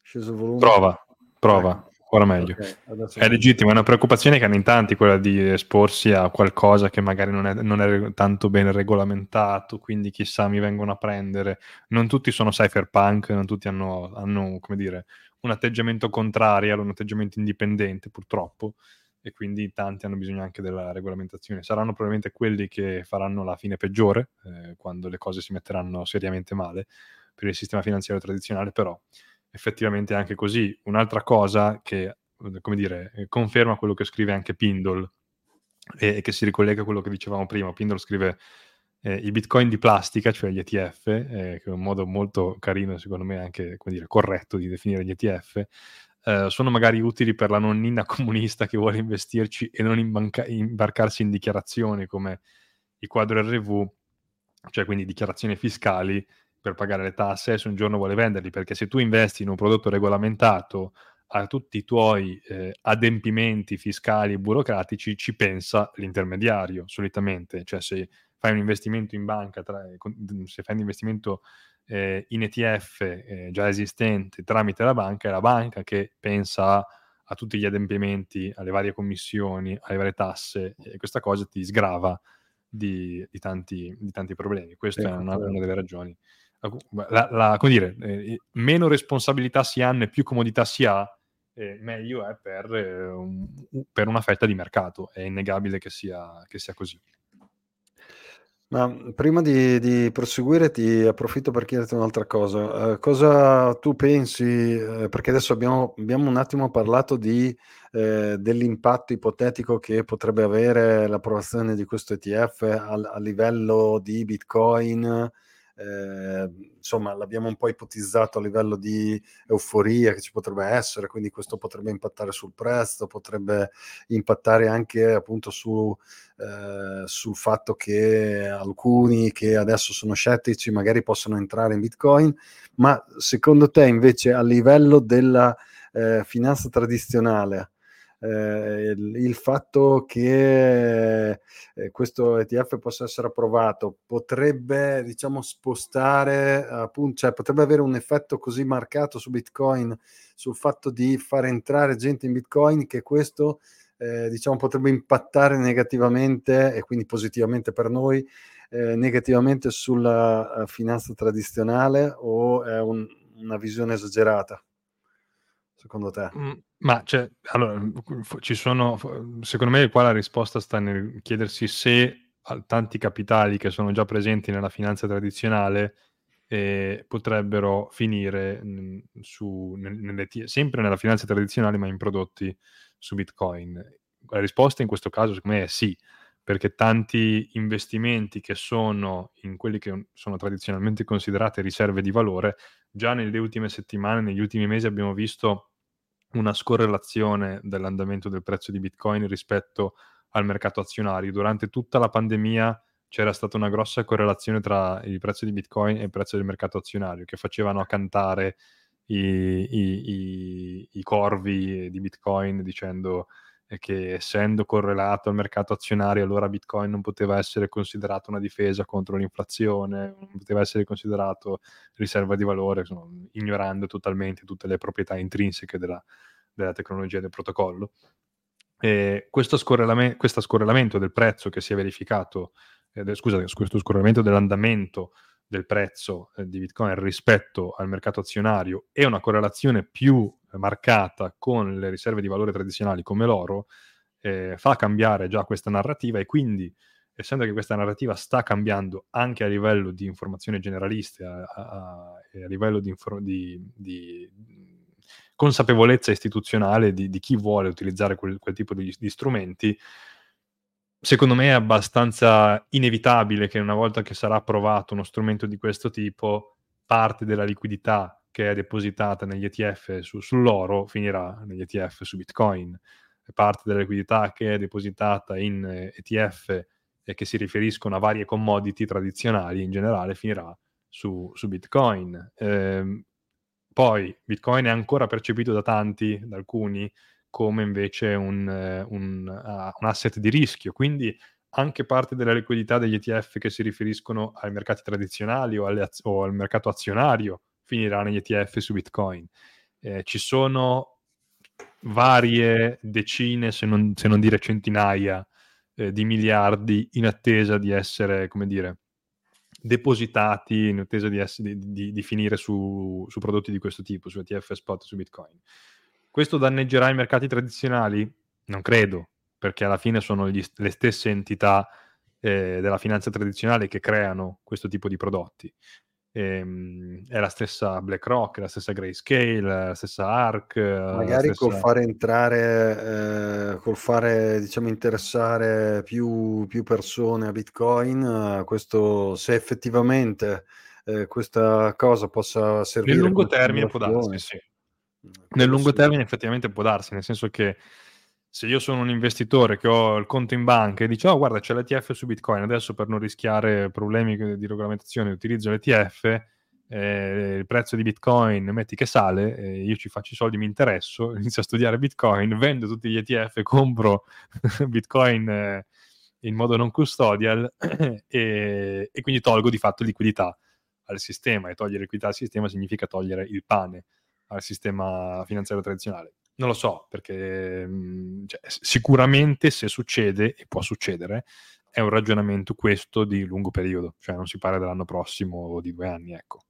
Sceso il volume. Prova, prova. Ancora meglio. Okay, è legittimo, è una preoccupazione che hanno in tanti quella di esporsi a qualcosa che magari non è, non è tanto ben regolamentato, quindi chissà mi vengono a prendere. Non tutti sono cypherpunk, non tutti hanno, hanno come dire, un atteggiamento contrario, un atteggiamento indipendente purtroppo e quindi tanti hanno bisogno anche della regolamentazione. Saranno probabilmente quelli che faranno la fine peggiore eh, quando le cose si metteranno seriamente male per il sistema finanziario tradizionale, però effettivamente anche così. Un'altra cosa che, come dire, conferma quello che scrive anche Pindle e, che si ricollega a quello che dicevamo prima. Pindle scrive eh, i bitcoin di plastica, cioè gli ETF, eh, che è un modo molto carino, secondo me anche dire, corretto di definire gli ETF, eh, sono magari utili per la nonnina comunista che vuole investirci e non imbanca- imbarcarsi in dichiarazioni come i quadro RV, cioè quindi dichiarazioni fiscali per pagare le tasse se un giorno vuole venderli, perché se tu investi in un prodotto regolamentato a tutti i tuoi eh, adempimenti fiscali e burocratici ci pensa l'intermediario solitamente, cioè se fai un investimento in banca, tra, se fai un investimento eh, in ETF eh, già esistente tramite la banca, è la banca che pensa a tutti gli adempimenti, alle varie commissioni, alle varie tasse e questa cosa ti sgrava di, di, tanti, di tanti, problemi. Questa è una, una, delle ragioni. La, la, come dire, eh, meno responsabilità si hanno e più comodità si ha, eh, meglio è per, eh, un, per, una fetta di mercato. È innegabile che sia, che sia così. Ma prima di, di, proseguire ti approfitto per chiederti un'altra cosa. Eh, cosa tu pensi, eh, perché adesso abbiamo, abbiamo, un attimo parlato di, eh, dell'impatto ipotetico che potrebbe avere l'approvazione di questo ETF a, a livello di Bitcoin, eh, insomma l'abbiamo un po' ipotizzato a livello di euforia che ci potrebbe essere, quindi questo potrebbe impattare sul prezzo, potrebbe impattare anche appunto su, eh, sul fatto che alcuni che adesso sono scettici magari possono entrare in Bitcoin, ma secondo te invece a livello della eh, finanza tradizionale, eh, il, fatto che eh, questo ETF possa essere approvato potrebbe, diciamo, spostare, appunto, cioè potrebbe avere un effetto così marcato su Bitcoin, sul fatto di far entrare gente in Bitcoin, che questo, eh, diciamo, potrebbe impattare negativamente e quindi positivamente per noi, eh, negativamente sulla uh, finanza tradizionale o è un, una visione esagerata? Secondo te? Mm, ma cioè, allora, ci sono, secondo me qua la risposta sta nel chiedersi se tanti capitali che sono già presenti nella finanza tradizionale eh, potrebbero finire su, nelle, sempre nella finanza tradizionale ma in prodotti su Bitcoin. La risposta in questo caso secondo me è sì, perché tanti investimenti che sono in quelli che sono tradizionalmente considerate riserve di valore, già nelle ultime settimane, negli ultimi mesi abbiamo visto una scorrelazione dell'andamento del prezzo di Bitcoin rispetto al mercato azionario. Durante tutta la pandemia c'era stata una grossa correlazione tra il prezzo di Bitcoin e il prezzo del mercato azionario, che facevano cantare i, i, i, i corvi di Bitcoin dicendo che essendo correlato al mercato azionario allora Bitcoin non poteva essere considerato una difesa contro l'inflazione, non poteva essere considerato riserva di valore, insomma, ignorando totalmente tutte le proprietà intrinseche della, della tecnologia del protocollo. E questo, scorrelame, questo scorrelamento del prezzo che si è verificato, eh, scusa, questo scorrelamento dell'andamento del prezzo eh, di Bitcoin rispetto al mercato azionario e una correlazione più marcata con le riserve di valore tradizionali come l'oro, eh, fa cambiare già questa narrativa e quindi, essendo che questa narrativa sta cambiando anche a livello di informazione generaliste, a, a, a livello di, di, di, consapevolezza istituzionale di, di chi vuole utilizzare quel, quel tipo di strumenti, secondo me è abbastanza inevitabile che una volta che sarà approvato uno strumento di questo tipo, parte della liquidità che è depositata negli ETF su, sull'oro finirà negli ETF su Bitcoin. Parte della liquidità che è depositata in ETF e che si riferiscono a varie commodity tradizionali in generale finirà su, su Bitcoin. Eh, poi Bitcoin è ancora percepito da tanti, da alcuni, come invece un, un, uh, un asset di rischio, quindi anche parte della liquidità degli ETF che si riferiscono ai mercati tradizionali o, az- o al mercato azionario finirà negli ETF su Bitcoin. Eh, ci sono varie decine, se non, se non dire centinaia eh, di miliardi in attesa di essere, come dire, depositati, in attesa di, essere, di, di, di finire su, su, prodotti di questo tipo, su ETF spot, su Bitcoin. Questo danneggerà i mercati tradizionali? Non credo, perché alla fine sono gli, le stesse entità eh, della finanza tradizionale che creano questo tipo di prodotti. Ehm, è la stessa BlackRock, la stessa Grayscale, la stessa ARC. Magari stessa... col fare entrare, eh, col fare, diciamo, interessare più, più persone a Bitcoin, questo se effettivamente eh, questa cosa possa servire. Nel lungo termine può darsi, sì. Nel lungo termine effettivamente può darsi, nel senso che se io sono un investitore che ho il conto in banca e dice oh guarda c'è l'ETF su Bitcoin, adesso per non rischiare problemi di regolamentazione utilizzo l'ETF, eh, il prezzo di Bitcoin metti che sale, eh, io ci faccio i soldi, mi interesso, inizio a studiare Bitcoin, vendo tutti gli ETF, compro Bitcoin eh, in modo non custodial e, e quindi tolgo di fatto liquidità al sistema e togliere liquidità al sistema significa togliere il pane al sistema finanziario tradizionale non lo so, perché mhmm, cioè, sicuramente se succede, e può succedere, è un ragionamento questo di lungo periodo, cioè non si parla dell'anno prossimo o di due anni, ecco.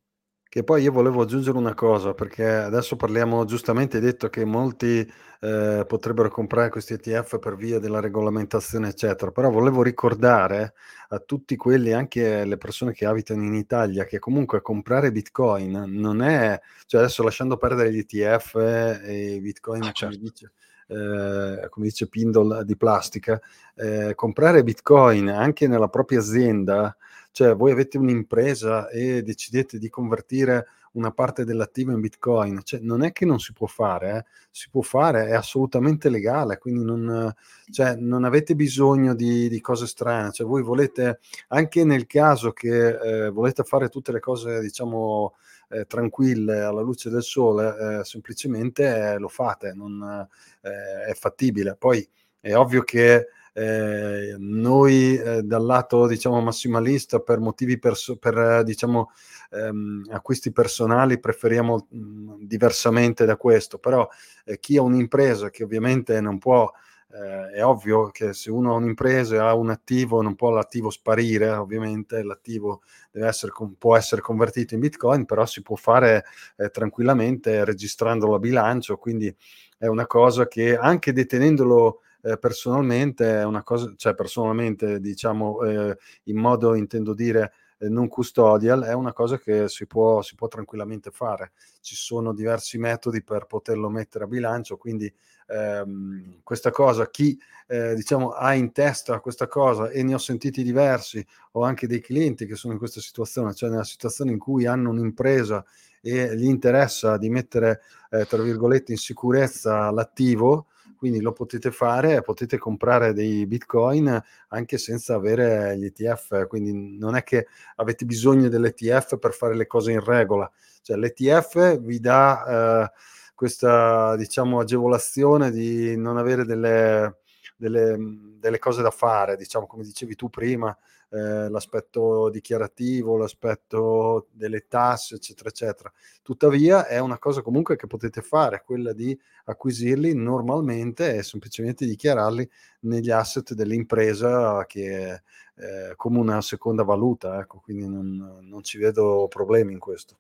Che poi io volevo aggiungere una cosa, perché adesso parliamo, giustamente hai detto che molti eh, potrebbero comprare questi ETF per via della regolamentazione, eccetera, però volevo ricordare a tutti quelli, anche le persone che abitano in Italia, che comunque comprare Bitcoin non è, cioè adesso lasciando perdere gli ETF e i Bitcoin, ah, certo. come dice, eh, come dice Pindle di plastica, eh, comprare Bitcoin anche nella propria azienda cioè voi avete un'impresa e decidete di convertire una parte dell'attivo in bitcoin, cioè, non è che non si può fare, eh? si può fare, è assolutamente legale, quindi non, cioè, non avete bisogno di, di, cose strane, cioè, voi volete, anche nel caso che eh, volete fare tutte le cose, diciamo, eh, tranquille alla luce del sole, eh, semplicemente lo fate, non, eh, è fattibile. Poi è ovvio che eh, noi eh, dal lato diciamo massimalista per motivi perso- per diciamo ehm, acquisti personali preferiamo mh, mm, diversamente da questo. Però eh, chi ha un'impresa che ovviamente non può eh, è ovvio che se uno ha un'impresa e ha un attivo non può l'attivo sparire ovviamente l'attivo essere, può essere convertito in bitcoin però si può fare eh, tranquillamente registrandolo a bilancio quindi è una cosa che anche detenendolo eh, personalmente è una cosa, cioè personalmente diciamo eh, in modo intendo dire eh, non custodial, è una cosa che si può, si può tranquillamente fare. Ci sono diversi metodi per poterlo mettere a bilancio, quindi ehm, questa cosa, chi eh, diciamo ha in testa questa cosa e ne ho sentiti diversi, ho anche dei clienti che sono in questa situazione, cioè nella situazione in cui hanno un'impresa e gli interessa di mettere, eh, tra virgolette, in sicurezza l'attivo, quindi lo potete fare, potete comprare dei bitcoin anche senza avere gli ETF, quindi non è che avete bisogno dell'ETF per fare le cose in regola, cioè l'ETF vi dà eh, questa diciamo agevolazione di non avere delle, delle, delle cose da fare, diciamo come dicevi tu prima, eh, l'aspetto dichiarativo, l'aspetto delle tasse, eccetera, eccetera. Tuttavia è una cosa comunque che potete fare, quella di acquisirli normalmente e semplicemente dichiararli negli asset dell'impresa che è eh, come una seconda valuta, ecco, quindi non, non ci vedo problemi in questo.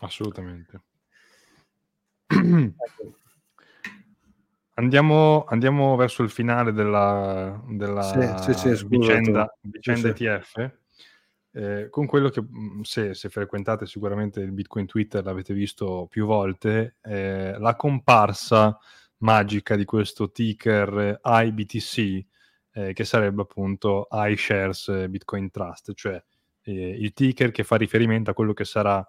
Assolutamente. ecco. Andiamo, andiamo, verso il finale della, della sì, sì, sì, vicenda, vicenda ETF. Eh, con quello che mm, se, se, frequentate sicuramente il Bitcoin Twitter l'avete visto più volte, eh, la comparsa magica di questo ticker IBTC, eh, che sarebbe appunto iShares Bitcoin Trust, cioè eh, il ticker che fa riferimento a quello che sarà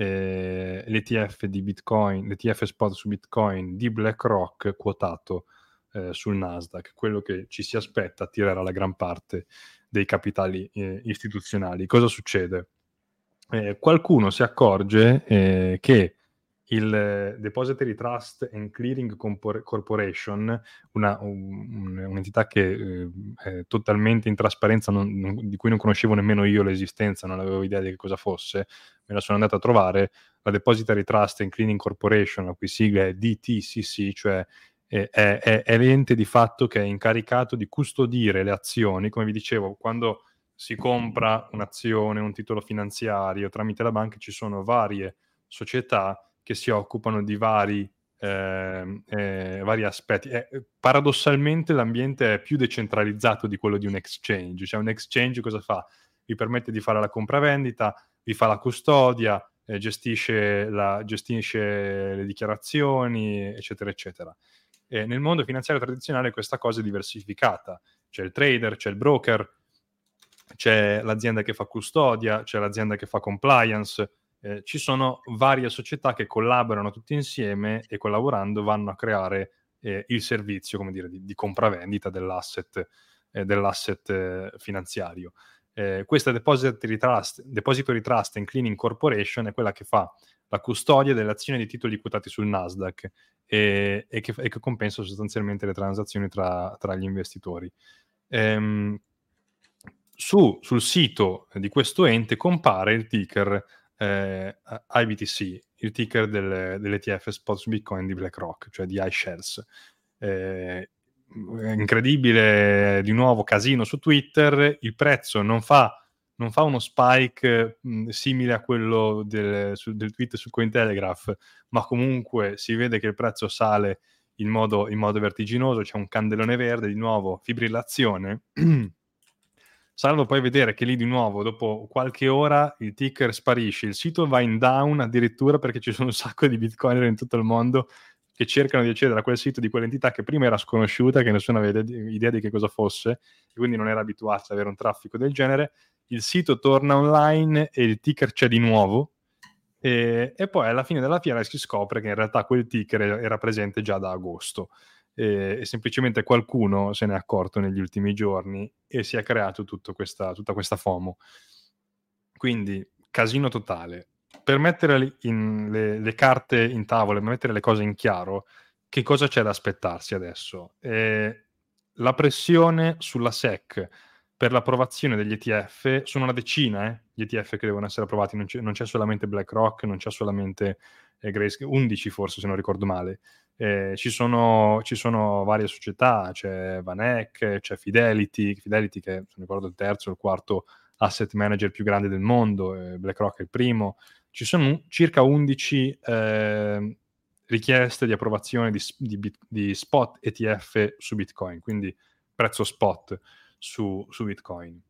eh, l'ETF di Bitcoin, l'ETF spot su Bitcoin di BlackRock quotato eh, sul Nasdaq, quello che ci si aspetta attirerà la gran parte dei capitali eh, istituzionali. Cosa succede? Eh, qualcuno si accorge eh, che il Depository Trust and Clearing Corporation, una, un, un'entità che eh, è totalmente in trasparenza, non, non, di cui non conoscevo nemmeno io l'esistenza, non avevo idea di che cosa fosse, me la sono andato a trovare, la Depository Trust and Cleaning Corporation, la cui sigla è DTCC, cioè è, è, è l'ente di fatto che è incaricato di custodire le azioni, come vi dicevo, quando si compra un'azione, un titolo finanziario tramite la banca, ci sono varie società che si occupano di vari, eh, eh, vari aspetti. Eh, paradossalmente l'ambiente è più decentralizzato di quello di un exchange, cioè un exchange cosa fa? Vi permette di fare la compravendita, vi fa la custodia, eh, gestisce, la, gestisce, le dichiarazioni, eccetera, eccetera. nel mondo finanziario tradizionale questa cosa è diversificata, c'è il trader, c'è il broker, c'è l'azienda che fa custodia, c'è l'azienda che fa compliance, eh, ci sono varie società che collaborano tutte insieme e collaborando vanno a creare eh, il servizio, come dire, di, di compravendita dell'asset, eh, dell'asset eh, finanziario. Eh, questa Depository Trust, Depository Trust and Cleaning Corporation è quella che fa la custodia delle azioni di titoli quotati sul Nasdaq e, e, che, e che, compensa sostanzialmente le transazioni tra, tra gli investitori. Ehm, su, sul sito di questo ente compare il ticker eh, IBTC, il ticker del, dell'ETF spot su Bitcoin di BlackRock, cioè di iShares. Eh, incredibile, di nuovo casino su Twitter, il prezzo non fa, non fa uno spike mh, simile a quello del, su, del tweet su Cointelegraph, ma comunque si vede che il prezzo sale in modo, in modo vertiginoso, c'è un candelone verde, di nuovo fibrillazione. salvo poi vedere che lì di nuovo, dopo qualche ora, il ticker sparisce, il sito va in down addirittura perché ci sono un sacco di bitcoiner in tutto il mondo che cercano di accedere a quel sito di quell'entità che prima era sconosciuta, che nessuno aveva idea di che cosa fosse, e quindi non era abituato ad avere un traffico del genere. Il sito torna online e il ticker c'è di nuovo, e, e, poi alla fine della fiera si scopre che in realtà quel ticker era presente già da agosto e, e, semplicemente qualcuno se n'è accorto negli ultimi giorni e si è creato questa, tutta questa FOMO. Quindi, casino totale. Per mettere in, le, le, carte in tavola e mettere le cose in chiaro, che cosa c'è da aspettarsi adesso? Eh, la pressione sulla SEC per l'approvazione degli ETF, sono una decina eh, gli ETF che devono essere approvati, non c'è, non c'è solamente BlackRock, non c'è solamente eh, Grayscale, 11 forse se non ricordo male, eh, ci, sono, ci, sono, varie società, c'è Vanek, c'è Fidelity, Fidelity che se non ricordo il terzo o il quarto asset manager più grande del mondo, eh, BlackRock è il primo, ci sono circa 11 eh, richieste di approvazione di, di, di, spot ETF su Bitcoin, quindi prezzo spot su, su Bitcoin.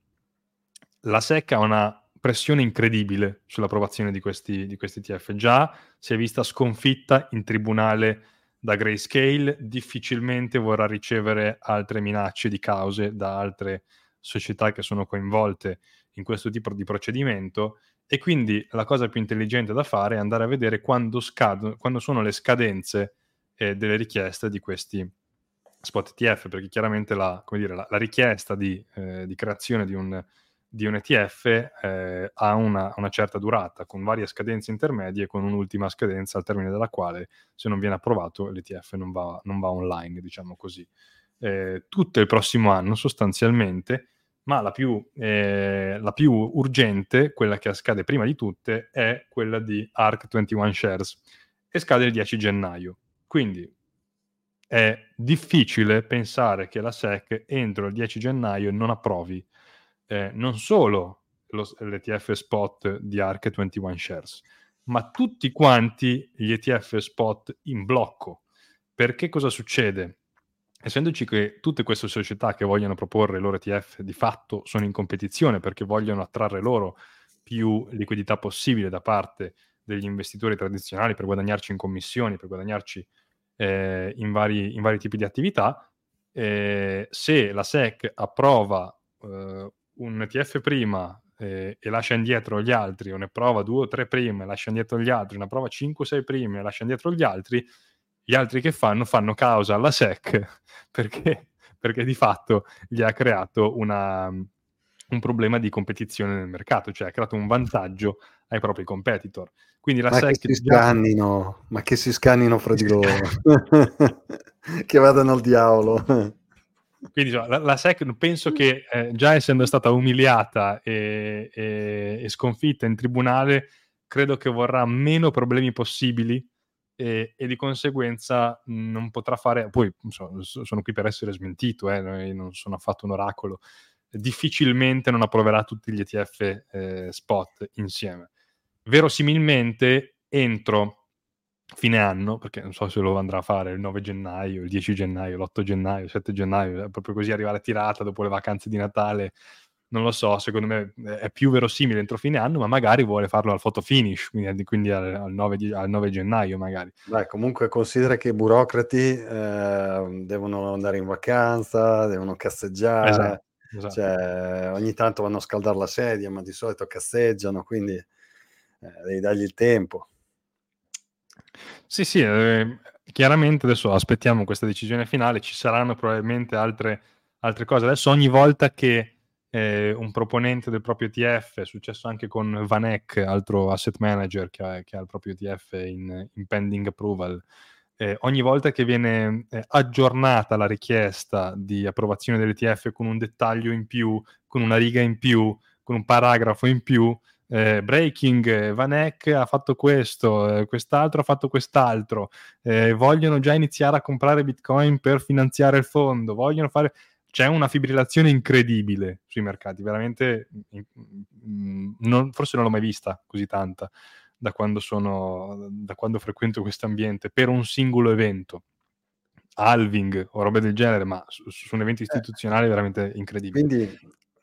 La SEC ha una pressione incredibile sull'approvazione di questi, di questi ETF. Già si è vista sconfitta in tribunale da Grayscale, difficilmente vorrà ricevere altre minacce di cause da altre società che sono coinvolte in questo tipo di procedimento. E quindi la cosa più intelligente da fare è andare a vedere quando, scad- quando sono le scadenze eh, delle richieste di questi spot ETF, perché chiaramente la, dire, la, la richiesta di, eh, di, creazione di un, di un ETF eh, ha una, una, certa durata, con varie scadenze intermedie e con un'ultima scadenza al termine della quale, se non viene approvato, l'ETF non va, non va online, diciamo così. Eh, tutto il prossimo anno sostanzialmente, ma la più, eh, la più, urgente, quella che scade prima di tutte, è quella di ARC 21 Shares e scade il 10 gennaio. Quindi è difficile pensare che la SEC entro il 10 gennaio non approvi eh, non solo lo, l'ETF spot di ARC 21 Shares, ma tutti quanti gli ETF spot in blocco. Perché cosa succede? Essendoci che tutte queste società che vogliono proporre i loro ETF di fatto sono in competizione perché vogliono attrarre loro più liquidità possibile da parte degli investitori tradizionali per guadagnarci in commissioni, per guadagnarci eh, in, vari, in, vari, tipi di attività, eh, se la SEC approva eh, un ETF prima eh, e lascia indietro gli altri, o ne prova due o tre prime lascia indietro gli altri, ne prova cinque o sei prime lascia indietro gli altri, gli altri che fanno fanno causa alla SEC perché, perché di fatto gli ha creato una, un problema di competizione nel mercato, cioè ha creato un vantaggio ai propri competitor. Quindi la ma SEC che si scannino, ma che si scannino fra di loro, che vadano al diavolo. Quindi la, la, SEC penso che eh, già essendo stata umiliata e, e, e, sconfitta in tribunale, credo che vorrà meno problemi possibili e, e, di conseguenza non potrà fare, poi so, sono qui per essere smentito, eh, non sono affatto un oracolo, difficilmente non approverà tutti gli ETF eh, spot insieme. Verosimilmente entro fine anno, perché non so se lo andrà a fare il 9 gennaio, il 10 gennaio, l'8 gennaio, il 7 gennaio, proprio così arrivare tirata dopo le vacanze di Natale non lo so, secondo me è più verosimile entro fine anno, ma magari vuole farlo al photo finish, quindi, quindi al, al, 9 di, al, 9 gennaio magari. Beh, comunque considera che i burocrati eh, devono andare in vacanza, devono casseggiare, esatto, esatto. Cioè, ogni tanto vanno a scaldare la sedia, ma di solito casseggiano, quindi eh, devi dargli il tempo. Sì, sì, eh, chiaramente adesso aspettiamo questa decisione finale, ci saranno probabilmente altre, altre cose. Adesso ogni volta che eh, un proponente del proprio ETF, è successo anche con Vanek, altro asset manager che ha, che ha il proprio ETF in, in pending approval. Eh, ogni volta che viene eh, aggiornata la richiesta di approvazione dell'ETF con un dettaglio in più, con una riga in più, con un paragrafo in più, eh, breaking, eh, Vanek ha fatto questo, eh, quest'altro ha fatto quest'altro, eh, vogliono già iniziare a comprare Bitcoin per finanziare il fondo, vogliono fare c'è una fibrillazione incredibile sui mercati, veramente non, forse non l'ho mai vista così tanta da quando, sono, da quando frequento questo ambiente per un singolo evento. Halving o robe del genere, ma su, su un evento eh. istituzionale veramente incredibile. Quindi,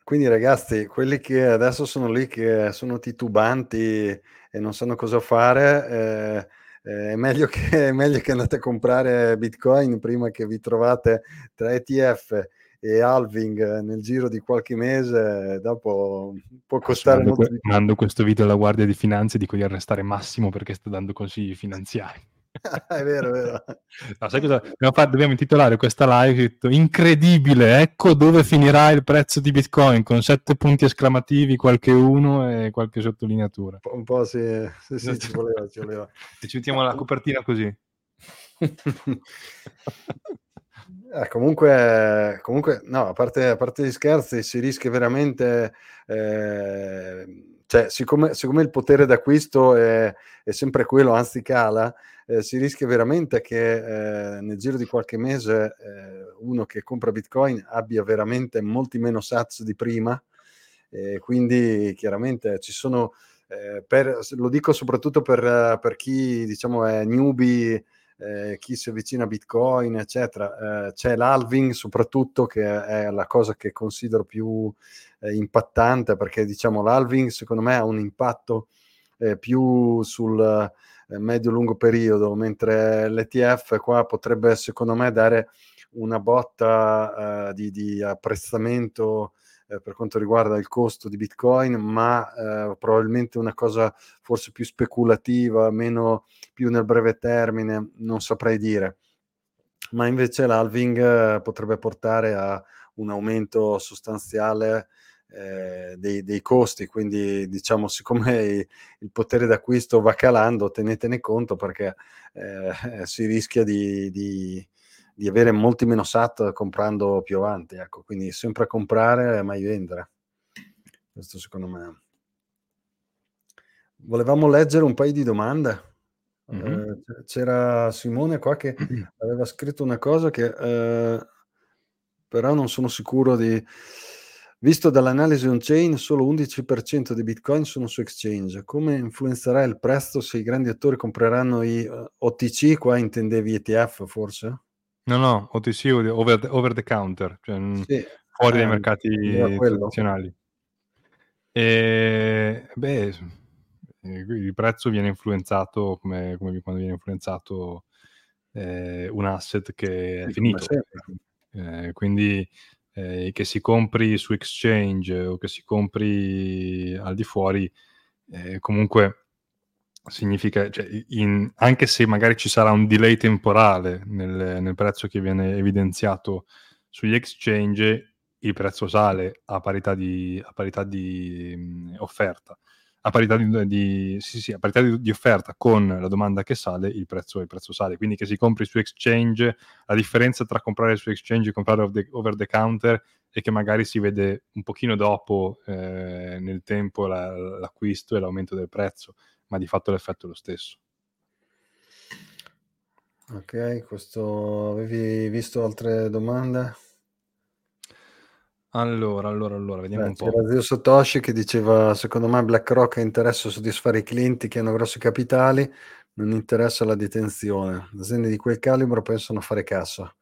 quindi, ragazzi, quelli che adesso sono lì che sono titubanti e non sanno cosa fare, eh, eh, è, meglio che, è meglio che andate a comprare Bitcoin prima che vi trovate tra ETF e halving nel giro di qualche mese, dopo può costare mando, molto mando questo video alla Guardia di Finanze, dico di arrestare Massimo perché sta dando consigli finanziari. È vero, è vero. No, sai cosa? Dobbiamo, fare, dobbiamo intitolare questa live incredibile, ecco dove finirà il prezzo di Bitcoin con sette punti esclamativi, qualche uno e qualche sottolineatura. Un po', sì, sì, sì ci voleva, ci voleva. E ci mettiamo la copertina così. Eh, comunque, comunque, no, a parte, a parte gli scherzi, si rischia veramente, eh, cioè, siccome, siccome, il potere d'acquisto è, è, sempre quello, anzi cala, eh, si rischia veramente che eh, nel giro di qualche mese eh, uno che compra Bitcoin abbia veramente molti meno sats di prima, quindi chiaramente ci sono, eh, per, lo dico soprattutto per, per chi diciamo è newbie eh, chi si avvicina a Bitcoin, eccetera. Eh, c'è l'halving soprattutto che è la cosa che considero più eh, impattante perché diciamo l'halving secondo me ha un impatto eh, più sul medio-lungo periodo, mentre l'ETF qua potrebbe secondo me dare una botta eh, di, di apprezzamento eh, per quanto riguarda il costo di Bitcoin, ma eh, probabilmente una cosa forse più speculativa, meno più nel breve termine, non saprei dire. Ma invece l'halving eh, potrebbe portare a un aumento sostanziale eh, dei, dei, costi, quindi diciamo siccome il, il potere d'acquisto va calando, tenetene conto perché eh, si rischia di, di, di avere molti meno SAT comprando più avanti. Ecco, quindi sempre comprare e mai vendere. Questo secondo me. Volevamo leggere un paio di domande. Mm-hmm. Eh, c'era Simone qua che aveva scritto una cosa che eh, però non sono sicuro di... Visto dall'analisi on-chain, solo 11% di Bitcoin sono su exchange. Come influenzerà il prezzo se i grandi attori compreranno i eh, OTC? Qua intendevi ETF forse? No, no, OTC over the, over the counter, cioè sì, fuori eh, dai mercati tradizionali. E, beh, il prezzo viene influenzato come, come quando viene influenzato eh, un asset che è finito. Eh, quindi eh, che si compri su exchange o che si compri al di fuori, eh, comunque significa, cioè, in, anche se magari ci sarà un delay temporale nel, nel, prezzo che viene evidenziato sugli exchange, il prezzo sale a parità di, a parità di mh, offerta. A parità di, di, sì, sì, a parità di, di, offerta con la domanda che sale, il prezzo, il prezzo sale. Quindi che si compri su exchange, la differenza tra comprare su exchange e comprare the, over the counter è che magari si vede un pochino dopo eh, nel tempo la, l'acquisto e l'aumento del prezzo ma di fatto l'effetto è lo stesso. Ok, questo avevi visto altre domande? Allora, allora, allora, vediamo Beh, un po'. c'era Zio Satoshi che diceva: Secondo me BlackRock ha interesse a soddisfare i clienti che hanno grossi capitali, non interessa la detenzione. Aziende di quel calibro pensano a fare cassa.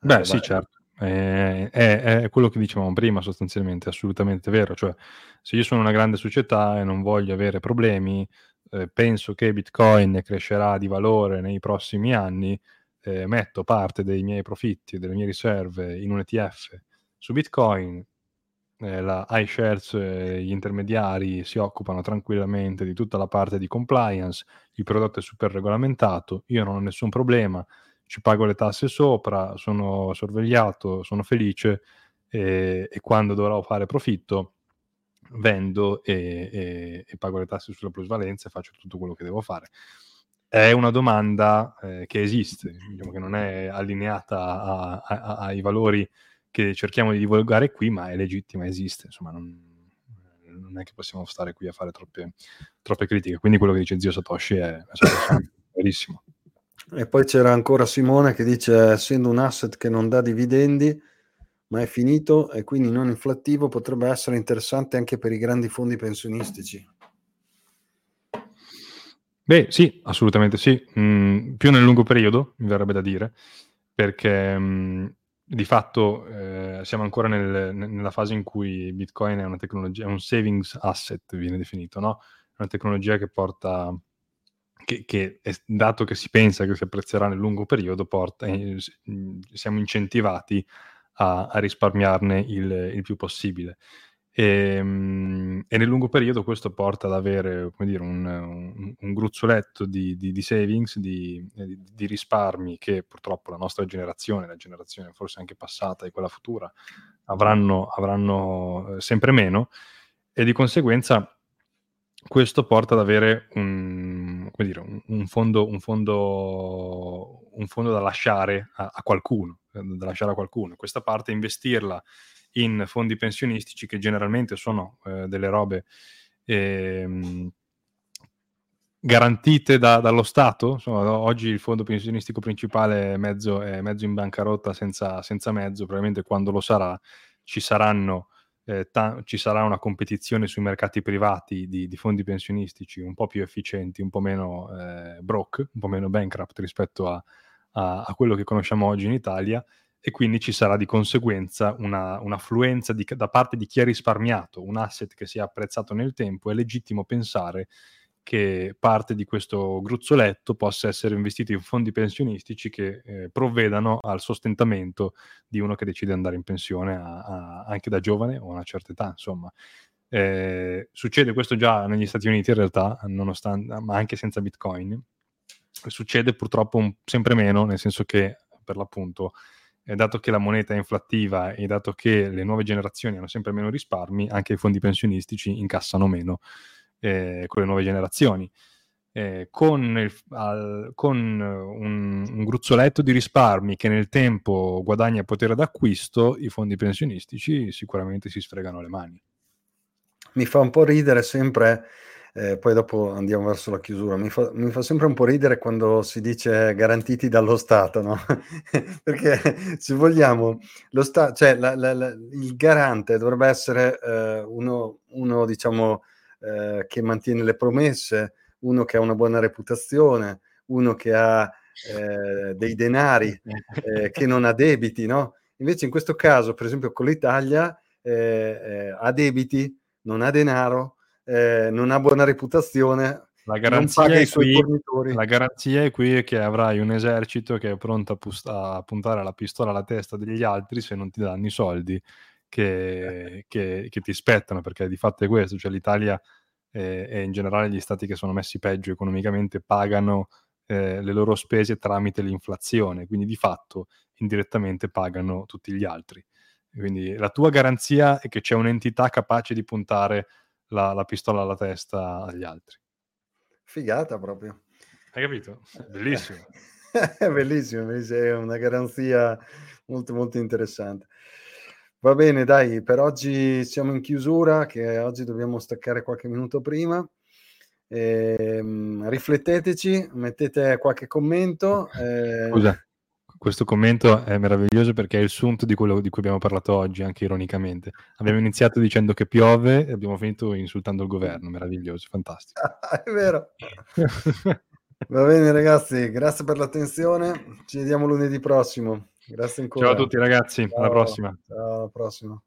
Beh, eh, sì, certo. È, è, è, quello che dicevamo prima, sostanzialmente, assolutamente vero. Cioè, se io sono una grande società e non voglio avere problemi, eh, penso che Bitcoin crescerà di valore nei prossimi anni, eh, metto parte dei miei profitti, delle mie riserve in un ETF su Bitcoin, eh, la iShares, eh, gli intermediari si occupano tranquillamente di tutta la parte di compliance, il prodotto è super regolamentato, io non ho nessun problema, ci pago le tasse sopra, sono sorvegliato, sono felice e, e quando dovrò fare profitto vendo e, e, e, pago le tasse sulla plusvalenza e faccio tutto quello che devo fare. È una domanda eh, che esiste, diciamo che non è allineata a, a, a, ai valori che cerchiamo di divulgare qui, ma è legittima, esiste, insomma non, non è che possiamo stare qui a fare troppe, troppe critiche, quindi quello che dice zio Satoshi è, è verissimo. E poi c'era ancora Simone che dice, essendo un asset che non dà dividendi, ma è finito e quindi non inflattivo, potrebbe essere interessante anche per i grandi fondi pensionistici. Beh, sì, assolutamente sì. Mm, più nel lungo periodo, mi verrebbe da dire, perché mm, di fatto eh, siamo ancora nel, nella fase in cui Bitcoin è una tecnologia, è un savings asset, viene definito, no? È una tecnologia che porta, che, che è, dato che si pensa che si apprezzerà nel lungo periodo, porta, eh, siamo incentivati a, a risparmiarne il, il, più possibile. E, ehm, e, nel lungo periodo questo porta ad avere dire, un, un, un gruzzoletto di, di, di savings, di, di, risparmi che purtroppo la nostra generazione, la generazione forse anche passata e quella futura, avranno, avranno eh, sempre meno e di conseguenza questo porta ad avere un, dire, un, fondo, fondo, fondo, da lasciare a, a qualcuno, da lasciare a qualcuno. Questa parte investirla in fondi pensionistici che generalmente sono eh, delle robe eh, garantite da, dallo Stato. Insomma, oggi il fondo pensionistico principale è mezzo, è mezzo in bancarotta senza, senza, mezzo, probabilmente quando lo sarà ci, saranno, eh, ta- ci sarà una competizione sui mercati privati di, di, fondi pensionistici un po' più efficienti, un po' meno eh, broke, un po' meno bankrupt rispetto a, a, a quello che conosciamo oggi in Italia e quindi ci sarà di conseguenza una, un'affluenza di, da parte di chi ha risparmiato un asset che si è apprezzato nel tempo, è legittimo pensare che parte di questo gruzzoletto possa essere investito in fondi pensionistici che eh, provvedano al sostentamento di uno che decide di andare in pensione a, a, anche da giovane o a una certa età, insomma. Eh, succede questo già negli Stati Uniti in realtà, ma anche senza Bitcoin. Succede purtroppo un, sempre meno, nel senso che per l'appunto dato che la moneta è inflattiva e dato che le nuove generazioni hanno sempre meno risparmi, anche i fondi pensionistici incassano meno eh, con le nuove generazioni. Eh, con, il, al, con un, un, gruzzoletto di risparmi che nel tempo guadagna potere d'acquisto, i fondi pensionistici sicuramente si sfregano le mani. Mi fa un po' ridere sempre eh, poi dopo andiamo verso la chiusura. Mi fa, mi fa, sempre un po' ridere quando si dice garantiti dallo Stato, no? Perché se vogliamo, lo sta- cioè, la, la, la, il garante dovrebbe essere eh, uno, uno, diciamo, eh, che mantiene le promesse, uno che ha una buona reputazione, uno che ha eh, dei denari, eh, che non ha debiti, no? Invece in questo caso, per esempio con l'Italia, eh, ha debiti, non ha denaro, eh, non ha buona reputazione, la garanzia, è qui, la garanzia è qui che avrai un esercito che è pronto a, pust- a, puntare la pistola alla testa degli altri se non ti danno i soldi che, che, che ti spettano, perché di fatto è questo, cioè l'Italia eh, e in generale gli stati che sono messi peggio economicamente pagano eh, le loro spese tramite l'inflazione, quindi di fatto indirettamente pagano tutti gli altri. Quindi la tua garanzia è che c'è un'entità capace di puntare la, la pistola alla testa agli altri. Figata proprio. Hai capito? Bellissimo. è bellissimo, bellissimo, è una garanzia molto molto interessante. Va bene, dai, per oggi siamo in chiusura, che oggi dobbiamo staccare qualche minuto prima. Ehm, rifletteteci, mettete qualche commento. Eh... Scusa, questo commento è meraviglioso perché è il sunto di quello di cui abbiamo parlato oggi, anche ironicamente. Abbiamo iniziato dicendo che piove e abbiamo finito insultando il governo, meraviglioso, fantastico. è vero. Va bene ragazzi, grazie per l'attenzione, ci vediamo lunedì prossimo. Grazie ancora. Ciao a tutti ragazzi, Ciao. alla prossima. Ciao, alla prossima.